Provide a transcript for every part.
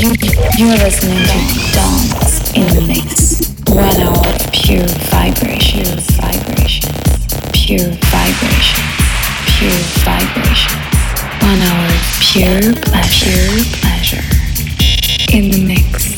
You're listening to Dance in the Mix. One hour pure vibration, vibration, pure vibration, pure vibration. One hour pure pleasure, pleasure. In the mix.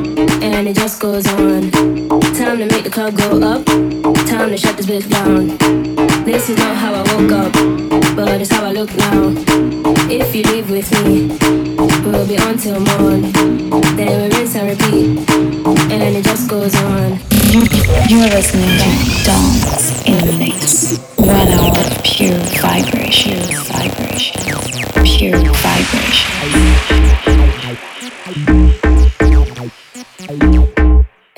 and it just goes on. Time to make the club go up. Time to shut this bitch down. This is not how I woke up, but it's how I look now. If you leave with me, we'll be on till morn. Then we rinse and repeat, and it just goes on. You're listening to Dance in the Mix. One hour of pure vibration, vibration, pure vibration.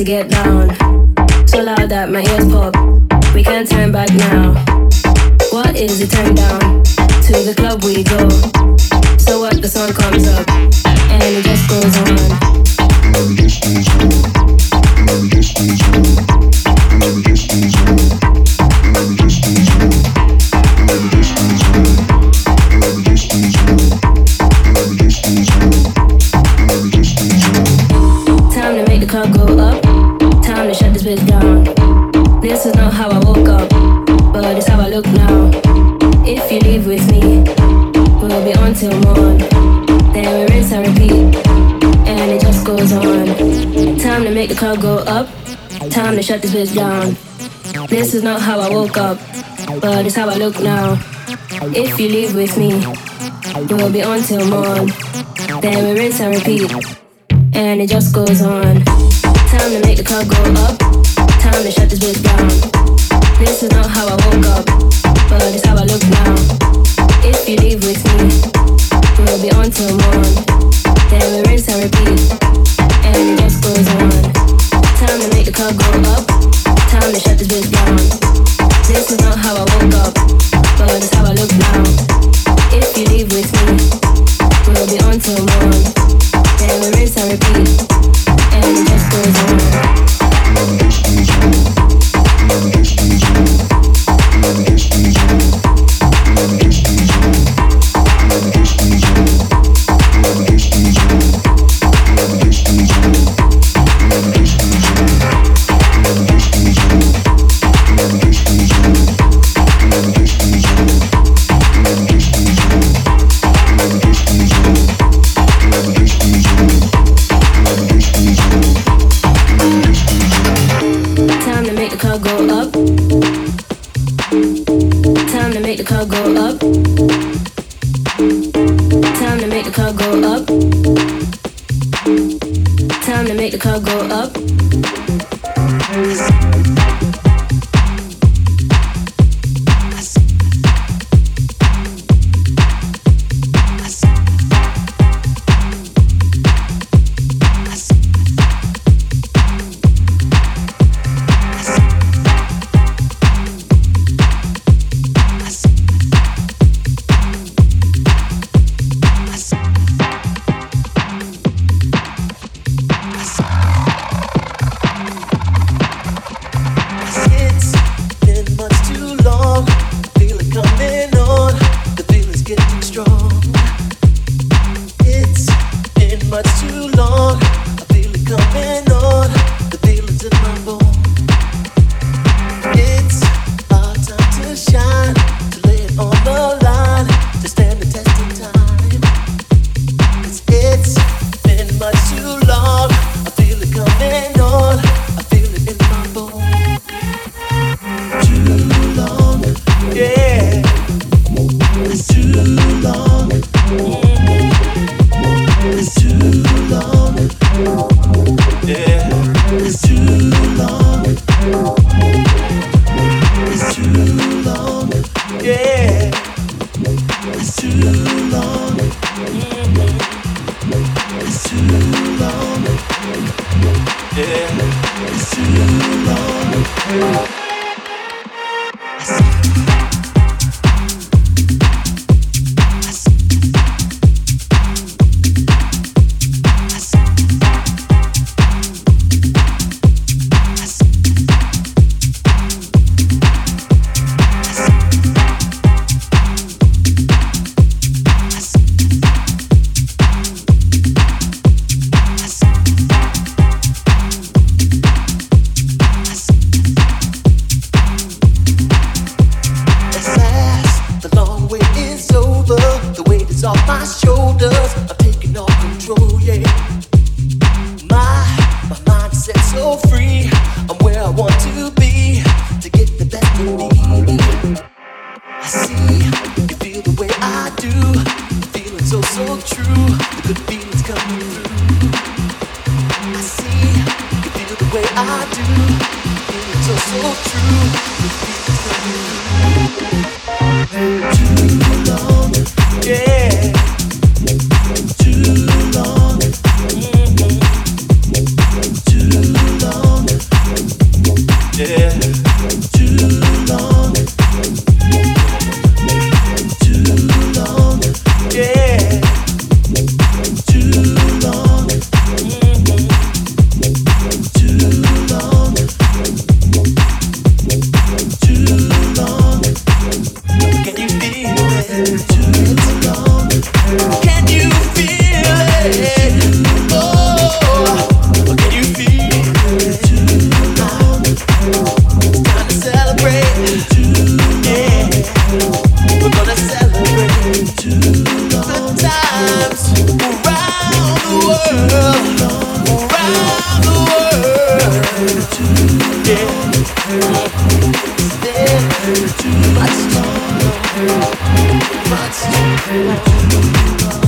To get down. So loud that my ears pop. We can't turn back now. What is the turn down? To the club we go. So what the sun comes up to shut this bitch down. This is not how I woke up, but it's how I look now. If you leave with me, we'll be on till morn. Then we rinse and repeat, and it just goes on. Time to make the club go up. Time to shut this bitch down. This is not how I woke up, but it's how I look now. If you leave with me, we'll be on till morn. Then we rinse and repeat, and it just goes on. Time to make the club go up. Time to shut this bitch down. This is not how I woke up, but it's how I look now. If you leave with me, we'll be on till morn. Then we rinse and repeat, Chicago up. Much longer, much longer.